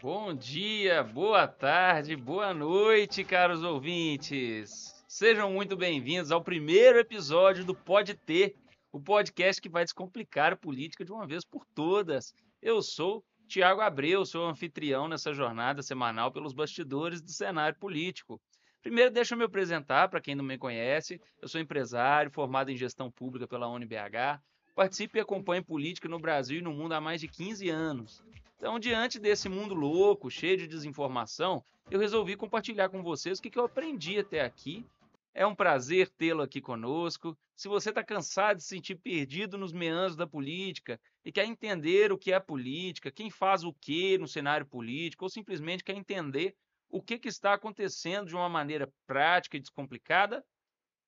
Bom dia, boa tarde, boa noite, caros ouvintes. Sejam muito bem-vindos ao primeiro episódio do Pode Ter, o podcast que vai descomplicar a política de uma vez por todas. Eu sou Tiago Abreu, sou anfitrião nessa jornada semanal pelos bastidores do cenário político. Primeiro, deixa eu me apresentar para quem não me conhece. Eu sou empresário, formado em gestão pública pela UniBH. Participo e acompanho política no Brasil e no mundo há mais de 15 anos. Então, diante desse mundo louco, cheio de desinformação, eu resolvi compartilhar com vocês o que eu aprendi até aqui. É um prazer tê-lo aqui conosco. Se você está cansado de se sentir perdido nos meandros da política e quer entender o que é política, quem faz o que no cenário político, ou simplesmente quer entender o que, que está acontecendo de uma maneira prática e descomplicada,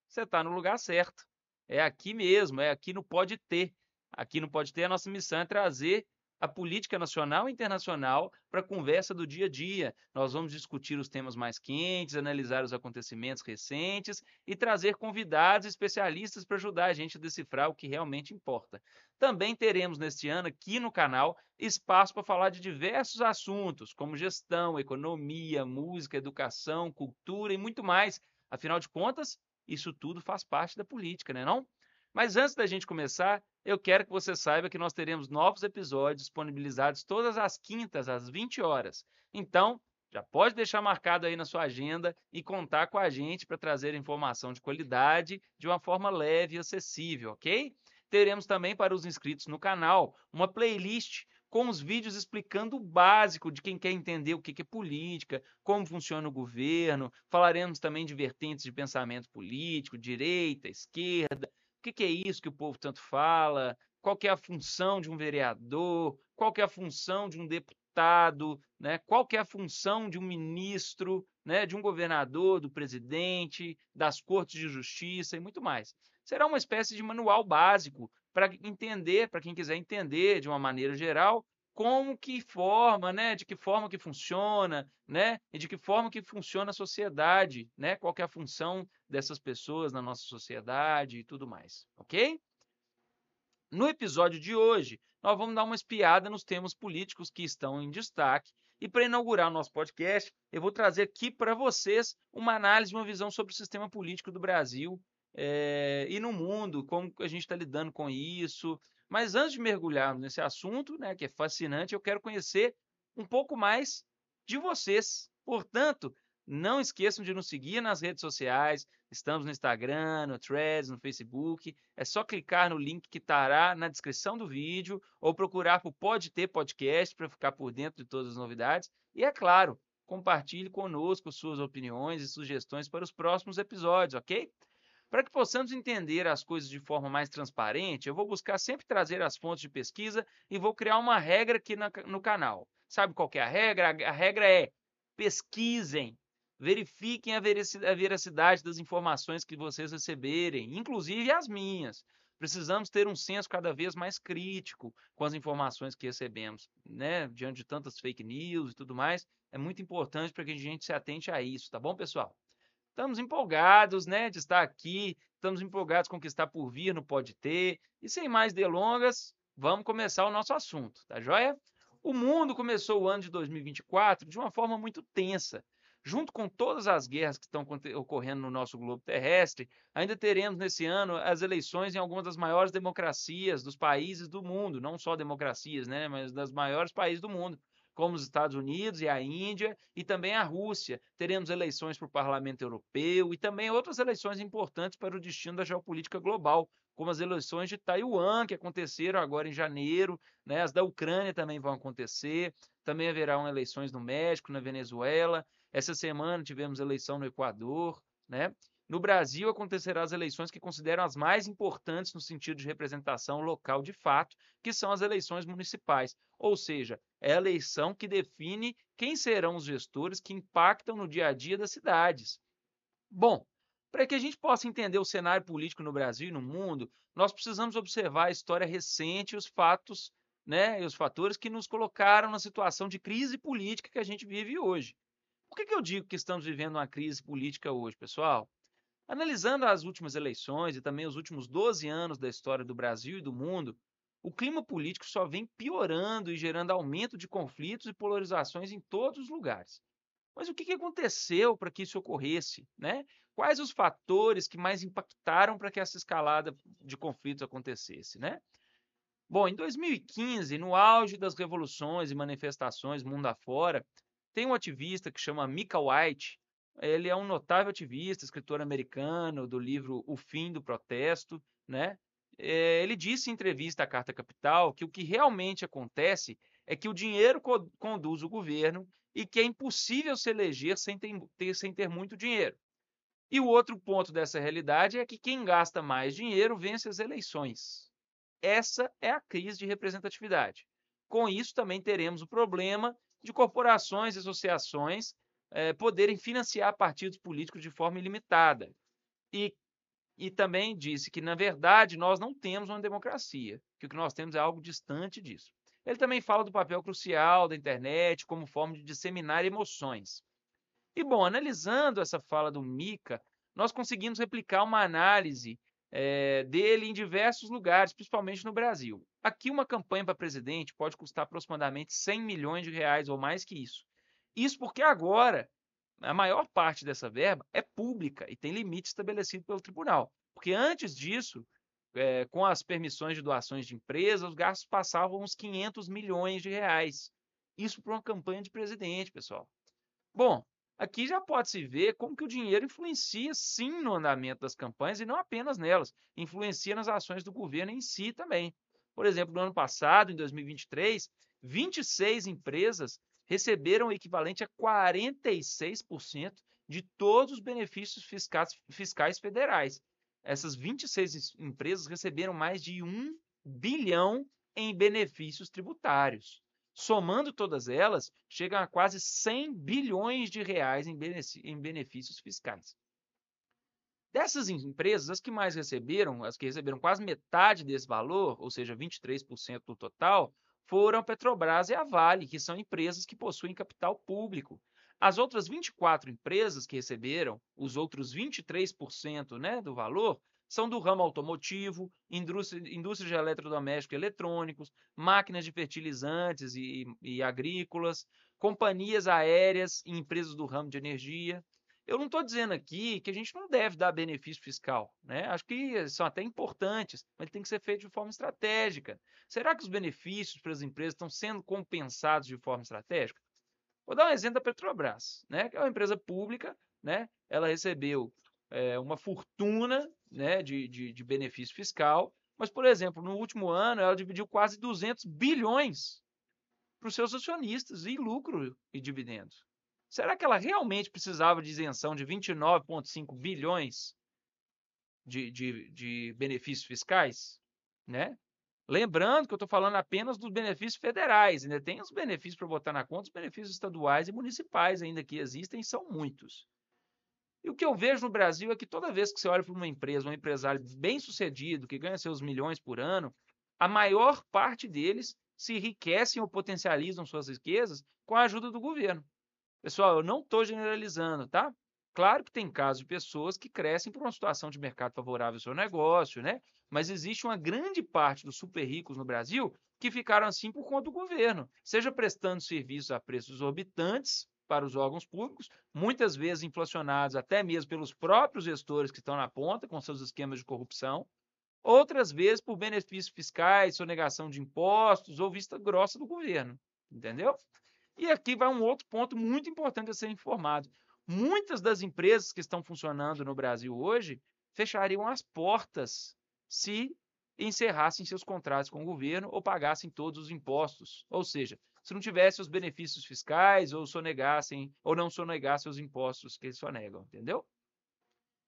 você está no lugar certo. É aqui mesmo, é aqui no Pode Ter. Aqui no Pode Ter, a nossa missão é trazer a política nacional e internacional para a conversa do dia a dia. Nós vamos discutir os temas mais quentes, analisar os acontecimentos recentes e trazer convidados especialistas para ajudar a gente a decifrar o que realmente importa. Também teremos neste ano aqui no canal espaço para falar de diversos assuntos, como gestão, economia, música, educação, cultura e muito mais. Afinal de contas, isso tudo faz parte da política, né não? Mas antes da gente começar, eu quero que você saiba que nós teremos novos episódios disponibilizados todas as quintas, às 20 horas. Então, já pode deixar marcado aí na sua agenda e contar com a gente para trazer informação de qualidade de uma forma leve e acessível, ok? Teremos também para os inscritos no canal uma playlist com os vídeos explicando o básico de quem quer entender o que é política, como funciona o governo. Falaremos também de vertentes de pensamento político, direita, esquerda, o que, que é isso que o povo tanto fala? Qual que é a função de um vereador? Qual que é a função de um deputado? Né? Qual que é a função de um ministro, né? de um governador, do presidente, das cortes de justiça e muito mais. Será uma espécie de manual básico para entender, para quem quiser entender de uma maneira geral, como que forma, né, de que forma que funciona, né, e de que forma que funciona a sociedade, né, qual é a função dessas pessoas na nossa sociedade e tudo mais, ok? No episódio de hoje, nós vamos dar uma espiada nos temas políticos que estão em destaque e para inaugurar o nosso podcast, eu vou trazer aqui para vocês uma análise, uma visão sobre o sistema político do Brasil é, e no mundo, como a gente está lidando com isso, mas antes de mergulharmos nesse assunto, né, que é fascinante, eu quero conhecer um pouco mais de vocês. Portanto, não esqueçam de nos seguir nas redes sociais. Estamos no Instagram, no Threads, no Facebook. É só clicar no link que estará na descrição do vídeo ou procurar por Pode Ter Podcast para ficar por dentro de todas as novidades. E é claro, compartilhe conosco suas opiniões e sugestões para os próximos episódios, ok? Para que possamos entender as coisas de forma mais transparente, eu vou buscar sempre trazer as fontes de pesquisa e vou criar uma regra aqui no canal. Sabe qual é a regra? A regra é pesquisem, verifiquem a veracidade das informações que vocês receberem, inclusive as minhas. Precisamos ter um senso cada vez mais crítico com as informações que recebemos, né? Diante de tantas fake news e tudo mais, é muito importante para que a gente se atente a isso, tá bom, pessoal? Estamos empolgados, né, de estar aqui, estamos empolgados com o que está por vir no Pode Ter. E sem mais delongas, vamos começar o nosso assunto, tá joia? O mundo começou o ano de 2024 de uma forma muito tensa. Junto com todas as guerras que estão ocorrendo no nosso globo terrestre, ainda teremos nesse ano as eleições em algumas das maiores democracias dos países do mundo, não só democracias, né, mas das maiores países do mundo como os Estados Unidos e a Índia e também a Rússia. Teremos eleições para o Parlamento Europeu e também outras eleições importantes para o destino da geopolítica global, como as eleições de Taiwan, que aconteceram agora em janeiro, né? as da Ucrânia também vão acontecer, também haverão eleições no México, na Venezuela. Essa semana tivemos eleição no Equador, né? No Brasil, acontecerão as eleições que consideram as mais importantes no sentido de representação local de fato, que são as eleições municipais. Ou seja, é a eleição que define quem serão os gestores que impactam no dia a dia das cidades. Bom, para que a gente possa entender o cenário político no Brasil e no mundo, nós precisamos observar a história recente e os fatos, né, e os fatores que nos colocaram na situação de crise política que a gente vive hoje. Por que, que eu digo que estamos vivendo uma crise política hoje, pessoal? Analisando as últimas eleições e também os últimos 12 anos da história do Brasil e do mundo, o clima político só vem piorando e gerando aumento de conflitos e polarizações em todos os lugares. Mas o que aconteceu para que isso ocorresse? Né? Quais os fatores que mais impactaram para que essa escalada de conflitos acontecesse? Né? Bom, em 2015, no auge das revoluções e manifestações mundo afora, tem um ativista que chama Mika White. Ele é um notável ativista, escritor americano do livro O Fim do Protesto, né? É, ele disse em entrevista à Carta Capital que o que realmente acontece é que o dinheiro co conduz o governo e que é impossível se eleger sem ter, sem ter muito dinheiro. E o outro ponto dessa realidade é que quem gasta mais dinheiro vence as eleições. Essa é a crise de representatividade. Com isso, também teremos o problema de corporações e associações é, poderem financiar partidos políticos de forma ilimitada. E, e também disse que, na verdade, nós não temos uma democracia, que o que nós temos é algo distante disso. Ele também fala do papel crucial da internet como forma de disseminar emoções. E, bom, analisando essa fala do Mika, nós conseguimos replicar uma análise é, dele em diversos lugares, principalmente no Brasil. Aqui, uma campanha para presidente pode custar aproximadamente 100 milhões de reais ou mais que isso. Isso porque agora a maior parte dessa verba é pública e tem limite estabelecido pelo tribunal. Porque antes disso, é, com as permissões de doações de empresas, os gastos passavam uns 500 milhões de reais. Isso para uma campanha de presidente, pessoal. Bom, Aqui já pode-se ver como que o dinheiro influencia sim no andamento das campanhas e não apenas nelas, influencia nas ações do governo em si também. Por exemplo, no ano passado, em 2023, 26 empresas receberam o equivalente a 46% de todos os benefícios fiscais, fiscais federais. Essas 26 empresas receberam mais de 1 bilhão em benefícios tributários. Somando todas elas, chegam a quase 100 bilhões de reais em benefícios fiscais. Dessas empresas, as que mais receberam, as que receberam quase metade desse valor, ou seja, 23% do total, foram a Petrobras e a Vale, que são empresas que possuem capital público. As outras 24 empresas que receberam os outros 23% né, do valor são do ramo automotivo, indústria, indústria de eletrodomésticos e eletrônicos, máquinas de fertilizantes e, e agrícolas, companhias aéreas e empresas do ramo de energia. Eu não estou dizendo aqui que a gente não deve dar benefício fiscal, né? Acho que são até importantes, mas tem que ser feito de forma estratégica. Será que os benefícios para as empresas estão sendo compensados de forma estratégica? Vou dar um exemplo da Petrobras, né? Que é uma empresa pública, né? Ela recebeu é, uma fortuna né, de, de, de benefício fiscal, mas, por exemplo, no último ano ela dividiu quase 200 bilhões para os seus acionistas em lucro e dividendos. Será que ela realmente precisava de isenção de 29,5 bilhões de, de, de, benefícios fiscais? Né? Lembrando que eu estou falando apenas dos benefícios federais, ainda tem os benefícios para botar na conta, os benefícios estaduais e municipais ainda que existem, são muitos. E o que eu vejo no Brasil é que toda vez que você olha para uma empresa, um empresário bem sucedido, que ganha seus milhões por ano, a maior parte deles se enriquecem ou potencializam suas riquezas com a ajuda do governo. Pessoal, eu não estou generalizando, tá? Claro que tem casos de pessoas que crescem por uma situação de mercado favorável ao seu negócio, né? Mas existe uma grande parte dos super ricos no Brasil que ficaram assim por conta do governo, seja prestando serviços a preços exorbitantes para os órgãos públicos, muitas vezes inflacionados até mesmo pelos próprios gestores que estão na ponta com seus esquemas de corrupção, outras vezes por benefícios fiscais, sonegação de impostos ou vista grossa do governo, entendeu? E aqui vai um outro ponto muito importante a ser informado. Muitas das empresas que estão funcionando no Brasil hoje fechariam as portas se encerrassem seus contratos com o governo ou pagassem todos os impostos. Ou seja, se não tivesse os benefícios fiscais ou sonegassem ou não sonegassem os impostos que eles sonegam, entendeu?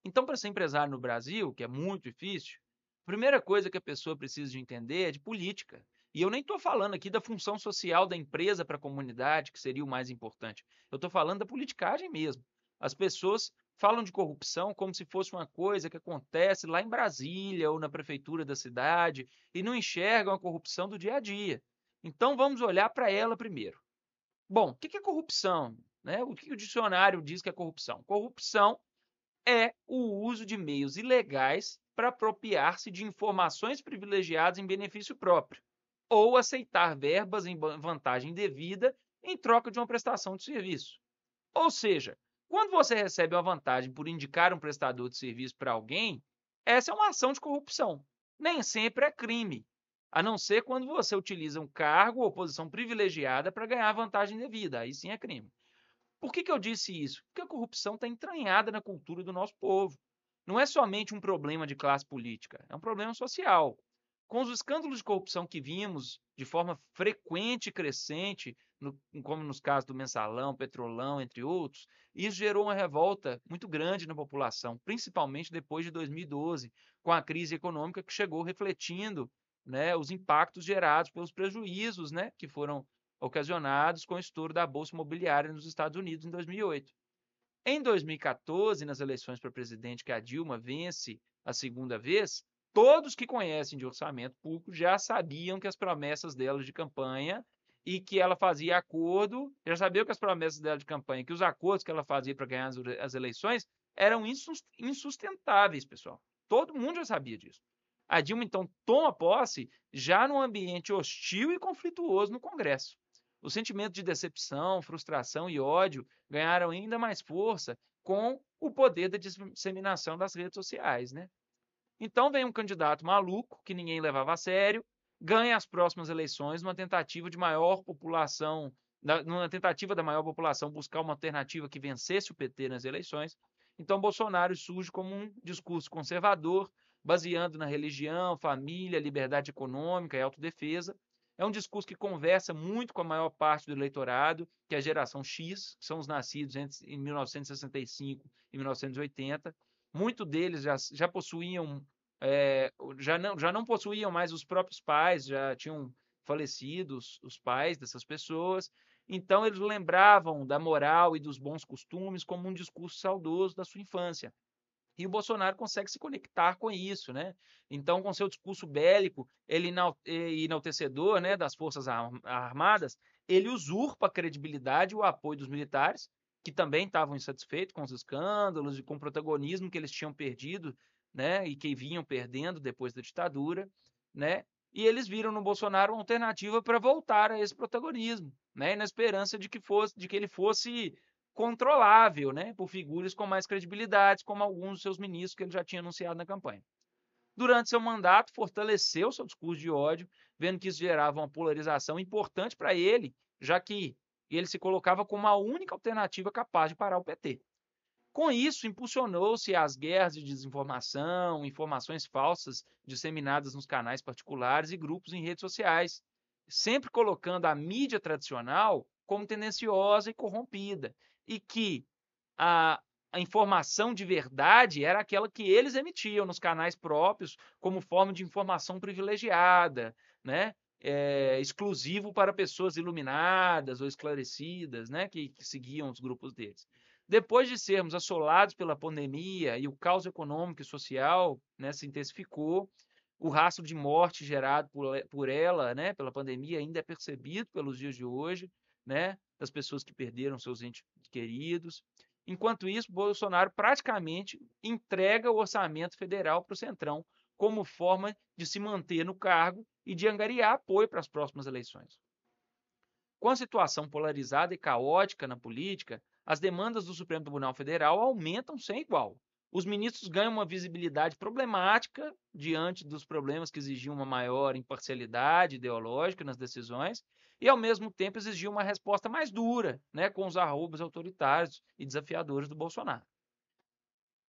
Então, para ser empresário no Brasil, que é muito difícil, a primeira coisa que a pessoa precisa de entender é de política. E eu nem estou falando aqui da função social da empresa para a comunidade, que seria o mais importante. Eu estou falando da politicagem mesmo. As pessoas falam de corrupção como se fosse uma coisa que acontece lá em Brasília ou na prefeitura da cidade e não enxergam a corrupção do dia a dia. Então vamos olhar para ela primeiro. Bom, o que é corrupção? Né? O que o dicionário diz que é corrupção? Corrupção é o uso de meios ilegais para apropriar-se de informações privilegiadas em benefício próprio, ou aceitar verbas em vantagem devida em troca de uma prestação de serviço. Ou seja, quando você recebe uma vantagem por indicar um prestador de serviço para alguém, essa é uma ação de corrupção. Nem sempre é crime, a não ser quando você utiliza um cargo ou posição privilegiada para ganhar vantagem devida. Aí sim é crime. Por que, que eu disse isso? Porque a corrupção está entranhada na cultura do nosso povo. Não é somente um problema de classe política, é um problema social. Com os escândalos de corrupção que vimos de forma frequente e crescente, no, como nos casos do mensalão, petrolão, entre outros, isso gerou uma revolta muito grande na população, principalmente depois de 2012, com a crise econômica que chegou refletindo né, os impactos gerados pelos prejuízos né, que foram ocasionados com o estouro da Bolsa Imobiliária nos Estados Unidos em 2008. Em 2014, nas eleições para presidente que a Dilma vence a segunda vez, todos que conhecem de orçamento público já sabiam que as promessas dela de campanha e que ela fazia acordo, já sabiam que as promessas dela de campanha, que os acordos que ela fazia para ganhar as eleições eram insustentáveis, pessoal. Todo mundo já sabia disso. A Dilma, então, toma posse já num ambiente hostil e conflituoso no Congresso. O sentimento de decepção, frustração e ódio ganharam ainda mais força com o poder da disseminação das redes sociais, né? Então vem um candidato maluco que ninguém levava a sério, ganha as próximas eleições numa tentativa de maior população, numa tentativa da maior população buscar uma alternativa que vencesse o PT nas eleições. Então Bolsonaro surge como um discurso conservador, baseando na religião, família, liberdade econômica e autodefesa. É um discurso que conversa muito com a maior parte do eleitorado, que é a geração X, que são os nascidos entre, em 1965 e 1980. Muitos deles já, já possuíam, é, já, não, já não possuíam mais os próprios pais, já tinham falecidos os pais dessas pessoas. Então, eles lembravam da moral e dos bons costumes como um discurso saudoso da sua infância. E o Bolsonaro consegue se conectar com isso, né? Então, com seu discurso bélico, ele enaltecedor, né, das forças armadas, ele usurpa a credibilidade e o apoio dos militares, que também estavam insatisfeitos com os escândalos e com o protagonismo que eles tinham perdido, né, e que vinham perdendo depois da ditadura, né? E eles viram no Bolsonaro uma alternativa para voltar a esse protagonismo, né, na esperança de que fosse, de que ele fosse controlável, né, por figuras com mais credibilidade, como alguns dos seus ministros que ele já tinha anunciado na campanha. Durante seu mandato, fortaleceu seu discurso de ódio, vendo que isso gerava uma polarização importante para ele, já que ele se colocava como a única alternativa capaz de parar o PT. Com isso, impulsionou-se as guerras de desinformação, informações falsas disseminadas nos canais particulares e grupos em redes sociais, sempre colocando a mídia tradicional como tendenciosa e corrompida, e que a, a informação de verdade era aquela que eles emitiam nos canais próprios como forma de informação privilegiada, né? É, exclusivo para pessoas iluminadas ou esclarecidas, né? Que, que seguiam os grupos deles. Depois de sermos assolados pela pandemia e o caos econômico e social né, se intensificou, o rastro de morte gerado por, por ela, né, pela pandemia, ainda é percebido pelos dias de hoje, né, das pessoas que perderam seus entes queridos. Enquanto isso, Bolsonaro praticamente entrega o orçamento federal para o Centrão como forma de se manter no cargo e de angariar apoio para as próximas eleições. Com a situação polarizada e caótica na política, as demandas do Supremo Tribunal Federal aumentam sem igual. Os ministros ganham uma visibilidade problemática diante dos problemas que exigiam uma maior imparcialidade ideológica nas decisões e, ao mesmo tempo, exigiam uma resposta mais dura, né, com os arrobos autoritários e desafiadores do Bolsonaro.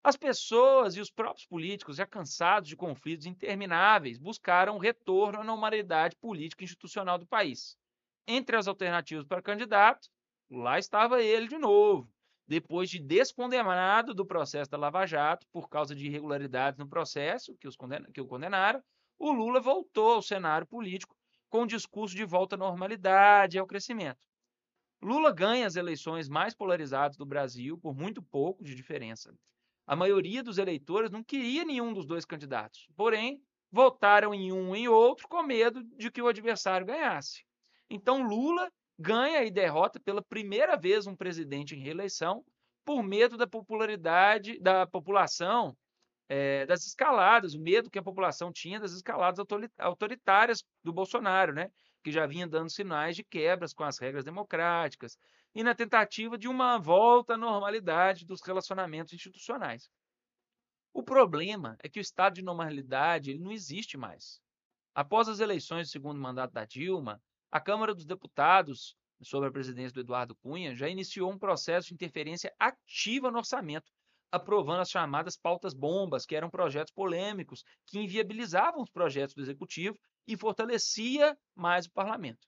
As pessoas e os próprios políticos, já cansados de conflitos intermináveis, buscaram retorno à normalidade política e institucional do país. Entre as alternativas para candidato, lá estava ele de novo, depois de descondenado do processo da Lava Jato por causa de irregularidades no processo que, os que o condenaram, o Lula voltou ao cenário político com o discurso de volta à normalidade e ao crescimento. Lula ganha as eleições mais polarizadas do Brasil por muito pouco de diferença. A maioria dos eleitores não queria nenhum dos dois candidatos, porém, votaram em um e outro com medo de que o adversário ganhasse. Então, Lula ganha e derrota pela primeira vez um presidente em reeleição por medo da popularidade da população é, das escaladas, o medo que a população tinha das escaladas autoritárias do Bolsonaro, né? que já vinha dando sinais de quebras com as regras democráticas, e na tentativa de uma volta à normalidade dos relacionamentos institucionais. O problema é que o estado de normalidade ele não existe mais. Após as eleições do segundo mandato da Dilma, a Câmara dos Deputados, sob a presidência do Eduardo Cunha, já iniciou um processo de interferência ativa no orçamento, aprovando as chamadas pautas bombas, que eram projetos polêmicos que inviabilizavam os projetos do executivo e fortalecia mais o parlamento.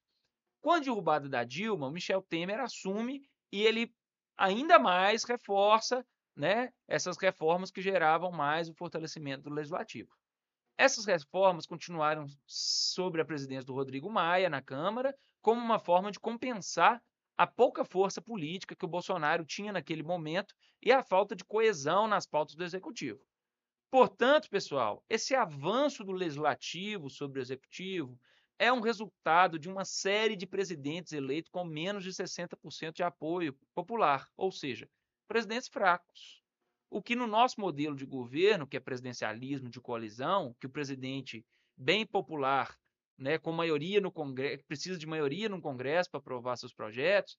Com a derrubada da Dilma, o Michel Temer assume e ele ainda mais reforça né, essas reformas que geravam mais o fortalecimento do legislativo. Essas reformas continuaram sobre a presidência do Rodrigo Maia na Câmara, como uma forma de compensar a pouca força política que o Bolsonaro tinha naquele momento e a falta de coesão nas pautas do executivo. Portanto, pessoal, esse avanço do legislativo sobre o executivo é um resultado de uma série de presidentes eleitos com menos de 60% de apoio popular, ou seja, presidentes fracos. O que no nosso modelo de governo, que é presidencialismo de coalizão, que o presidente bem popular né, com maioria no Congresso, precisa de maioria no Congresso para aprovar seus projetos,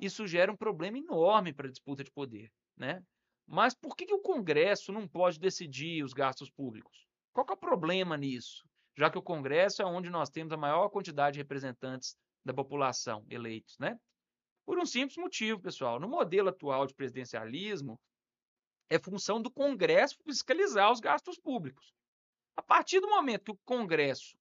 isso gera um problema enorme para a disputa de poder, né? Mas por que, que o Congresso não pode decidir os gastos públicos? Qual é o problema nisso? Já que o Congresso é onde nós temos a maior quantidade de representantes da população eleitos, né? Por um simples motivo, pessoal. No modelo atual de presidencialismo, é função do Congresso fiscalizar os gastos públicos. A partir do momento que o Congresso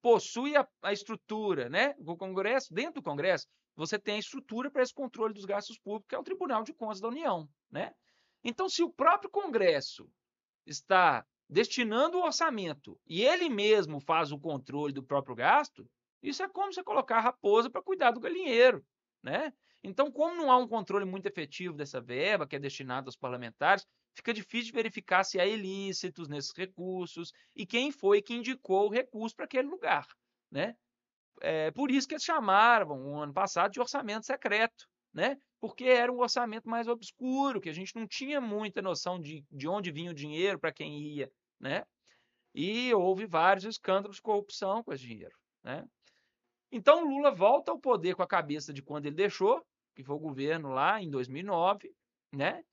possui a, a estrutura, né? O Congresso, dentro do Congresso, você tem a estrutura para esse controle dos gastos públicos, que é o Tribunal de Contas da União, né? Então, se o próprio Congresso está destinando o orçamento e ele mesmo faz o controle do próprio gasto, isso é como você colocar a raposa para cuidar do galinheiro, né? Então, como não há um controle muito efetivo dessa verba que é destinada aos parlamentares, fica difícil de verificar se há ilícitos nesses recursos e quem foi que indicou o recurso para aquele lugar, né? É por isso que eles chamaram o ano passado de orçamento secreto, né? Porque era um orçamento mais obscuro, que a gente não tinha muita noção de, de onde vinha o dinheiro, para quem ia, né? E houve vários escândalos de corrupção com esse dinheiro, né? Então Lula volta ao poder com a cabeça de quando ele deixou, que foi o governo lá em 2009, né?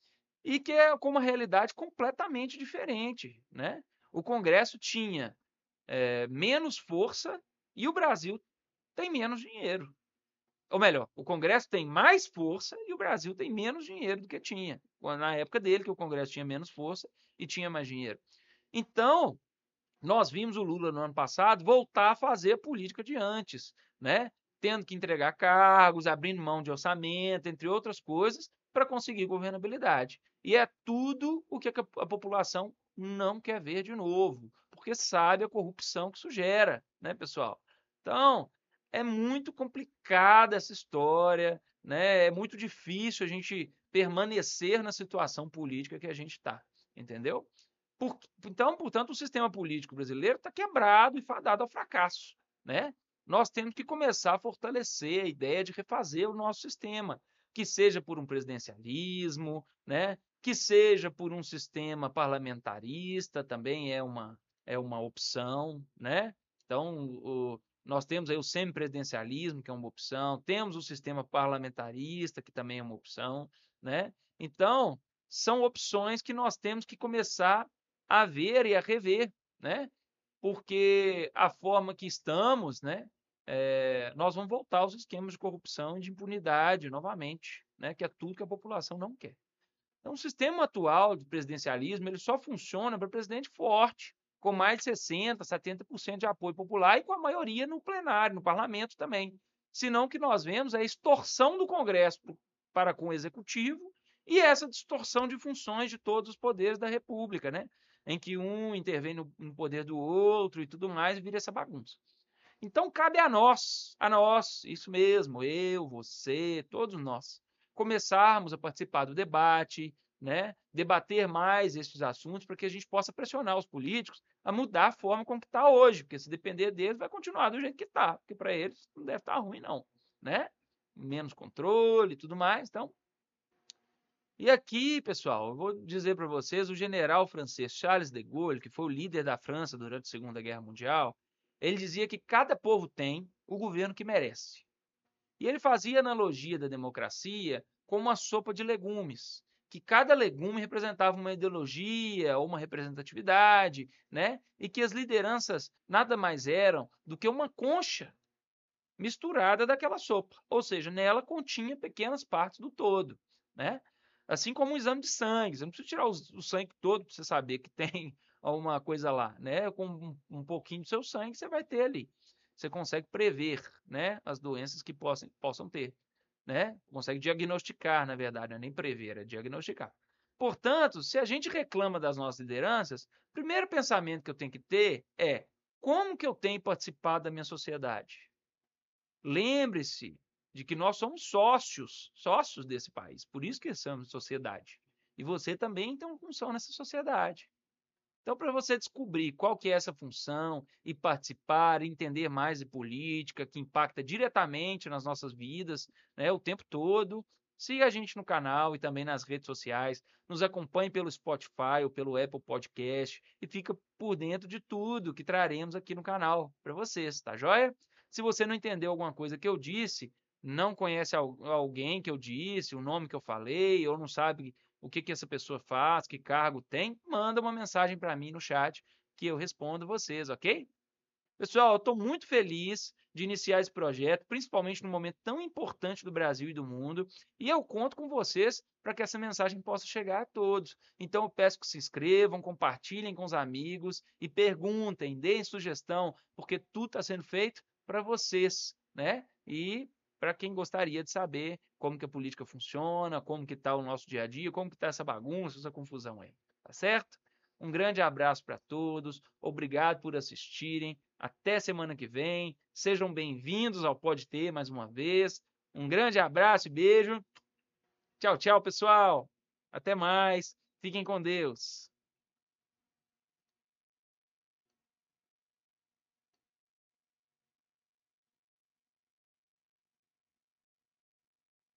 e que é com uma realidade completamente diferente. Né? O Congresso tinha é, menos força e o Brasil tem menos dinheiro. Ou melhor, o Congresso tem mais força e o Brasil tem menos dinheiro do que tinha. Na época dele, que o Congresso tinha menos força e tinha mais dinheiro. Então, nós vimos o Lula no ano passado voltar a fazer a política de antes, né? Tendo que entregar cargos, abrindo mão de orçamento, entre outras coisas, para conseguir governabilidade. E é tudo o que a, população não quer ver de novo, porque sabe a corrupção que isso gera, né, pessoal? Então, é muito complicada essa história, né? É muito difícil a gente permanecer na situação política que a gente está, entendeu? Por, então, portanto, o sistema político brasileiro está quebrado e fadado ao fracasso, né? Nós temos que começar a fortalecer a ideia de refazer o nosso sistema, que seja por um presidencialismo, né? que seja por um sistema parlamentarista, também é uma, é uma opção. Né? Então, o, nós temos aí o semipresidencialismo, que é uma opção, temos o sistema parlamentarista, que também é uma opção. Né? Então, são opções que nós temos que começar a ver e a rever, né? porque a forma que estamos, né, é, nós vamos voltar aos esquemas de corrupção e de impunidade novamente, né, que é tudo que a população não quer. Então, o sistema atual de presidencialismo ele só funciona para presidente forte, com mais de 60%, 70% de apoio popular e com a maioria no plenário, no parlamento também. Senão, o que nós vemos é a extorsão do Congresso para com o executivo e essa distorção de funções de todos os poderes da República, né? em que um intervém no, no poder do outro e tudo mais, e vira essa bagunça. Então cabe a nós, a nós, isso mesmo, eu, você, todos nós, começarmos a participar do debate, né? debater mais esses assuntos para que a gente possa pressionar os políticos a mudar a forma como está hoje, porque se depender deles vai continuar do jeito que está, porque para eles não deve estar tá ruim não, né? Menos controle e tudo mais, então E aqui, pessoal, eu vou dizer para vocês, o general francês Charles de Gaulle, que foi o líder da França durante a Segunda Guerra Mundial, ele dizia que cada povo tem o governo que merece. E ele fazia analogia da democracia com uma sopa de legumes, que cada legume representava uma ideologia ou uma representatividade, né? E que as lideranças nada mais eram do que uma concha misturada daquela sopa, ou seja, nela continha pequenas partes do todo, né? Assim como um exame de sangue. Você não precisa tirar o, sangue todo para você saber que tem alguma coisa lá, né? Com um, pouquinho do seu sangue você vai ter ali. Você consegue prever, né? As doenças que possam, possam ter, né? Consegue diagnosticar, na verdade, não é nem prever, é diagnosticar. Portanto, se a gente reclama das nossas lideranças, o primeiro pensamento que eu tenho que ter é como que eu tenho participado da minha sociedade? Lembre-se de que nós somos sócios, sócios desse país. Por isso que somos sociedade. E você também tem uma função nessa sociedade. Então, para você descobrir qual que é essa função e participar, entender mais de política, que impacta diretamente nas nossas vidas, né, o tempo todo, siga a gente no canal e também nas redes sociais, nos acompanhe pelo Spotify ou pelo Apple Podcast e fica por dentro de tudo que traremos aqui no canal para vocês, tá joia? Se você não entendeu alguma coisa que eu disse, não conhece alguém que eu disse, o nome que eu falei, ou não sabe o que, que essa pessoa faz, que cargo tem, manda uma mensagem para mim no chat que eu respondo vocês, ok? Pessoal, eu estou muito feliz de iniciar esse projeto, principalmente num momento tão importante do Brasil e do mundo, e eu conto com vocês para que essa mensagem possa chegar a todos. Então eu peço que se inscrevam, compartilhem com os amigos e perguntem, deem sugestão, porque tudo está sendo feito para vocês, né? E para quem gostaria de saber como que a política funciona, como que está o nosso dia a dia, como que está essa bagunça, essa confusão aí, tá certo? Um grande abraço para todos, obrigado por assistirem, até semana que vem, sejam bem-vindos ao Pode Ter mais uma vez, um grande abraço e beijo, tchau, tchau pessoal, até mais, fiquem com Deus.